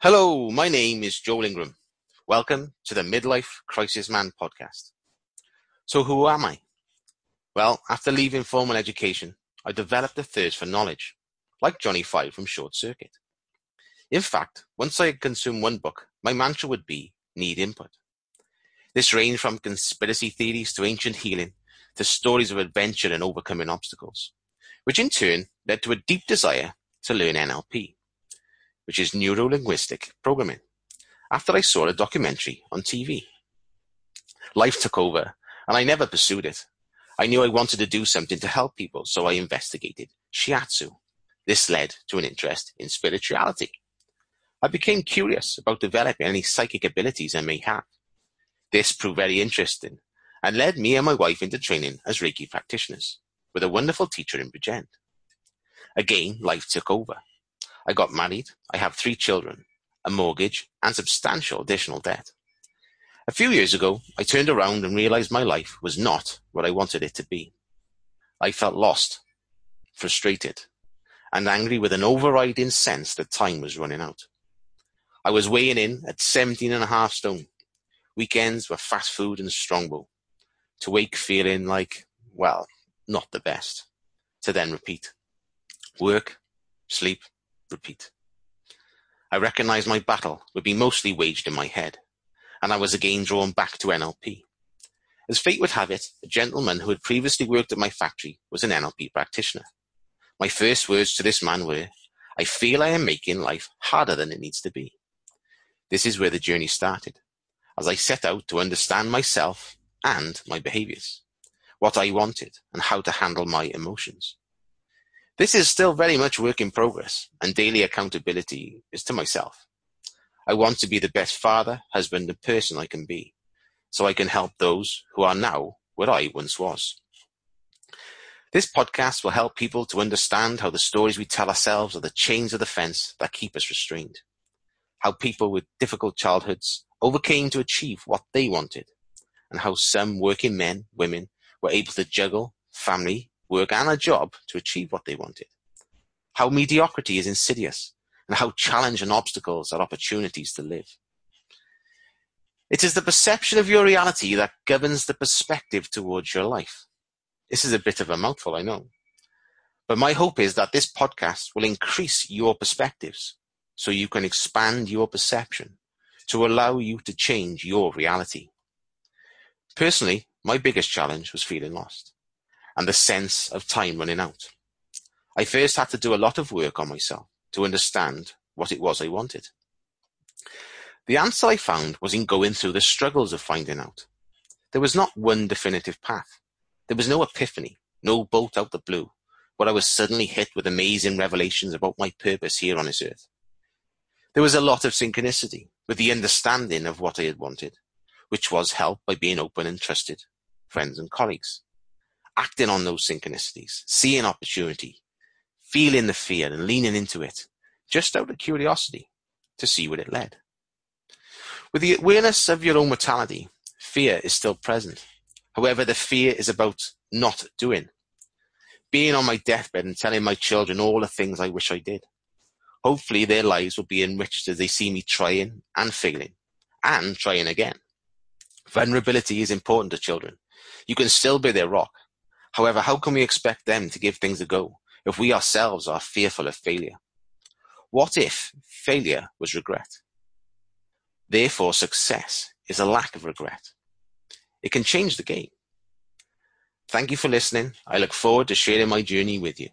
Hello, my name is Joel Ingram. Welcome to the Midlife Crisis Man podcast. So who am I? Well, after leaving formal education, I developed a thirst for knowledge, like Johnny Five from Short Circuit. In fact, once I had consumed one book, my mantra would be need input. This ranged from conspiracy theories to ancient healing to stories of adventure and overcoming obstacles, which in turn led to a deep desire to learn NLP which is neuro-linguistic programming, after I saw a documentary on TV. Life took over, and I never pursued it. I knew I wanted to do something to help people, so I investigated shiatsu. This led to an interest in spirituality. I became curious about developing any psychic abilities I may have. This proved very interesting and led me and my wife into training as Reiki practitioners with a wonderful teacher in Bridgend. Again, life took over. I got married, I have three children, a mortgage, and substantial additional debt. A few years ago, I turned around and realized my life was not what I wanted it to be. I felt lost, frustrated, and angry with an overriding sense that time was running out. I was weighing in at 17 and a half stone. Weekends were fast food and strongbow. To wake feeling like, well, not the best. To then repeat. Work, sleep, repeat. I recognized my battle would be mostly waged in my head, and I was again drawn back to NLP. As fate would have it, a gentleman who had previously worked at my factory was an NLP practitioner. My first words to this man were, I feel I am making life harder than it needs to be. This is where the journey started, as I set out to understand myself and my behaviors, what I wanted, and how to handle my emotions. This is still very much work in progress, and daily accountability is to myself. I want to be the best father, husband, and person I can be, so I can help those who are now where I once was. This podcast will help people to understand how the stories we tell ourselves are the chains of the fence that keep us restrained. How people with difficult childhoods overcame to achieve what they wanted, and how some working men, women were able to juggle family, work and a job to achieve what they wanted. How mediocrity is insidious and how challenge and obstacles are opportunities to live. It is the perception of your reality that governs the perspective towards your life. This is a bit of a mouthful, I know. But my hope is that this podcast will increase your perspectives so you can expand your perception to allow you to change your reality. Personally, my biggest challenge was feeling lost and the sense of time running out. I first had to do a lot of work on myself to understand what it was I wanted. The answer I found was in going through the struggles of finding out. There was not one definitive path. There was no epiphany, no bolt out the blue, where I was suddenly hit with amazing revelations about my purpose here on this earth. There was a lot of synchronicity with the understanding of what I had wanted, which was helped by being open and trusted friends and colleagues acting on those synchronicities, seeing opportunity, feeling the fear and leaning into it, just out of curiosity to see where it led. With the awareness of your own mortality, fear is still present. However, the fear is about not doing. Being on my deathbed and telling my children all the things I wish I did. Hopefully their lives will be enriched as they see me trying and failing and trying again. Vulnerability is important to children. You can still be their rock, However, how can we expect them to give things a go if we ourselves are fearful of failure? What if failure was regret? Therefore, success is a lack of regret. It can change the game. Thank you for listening. I look forward to sharing my journey with you.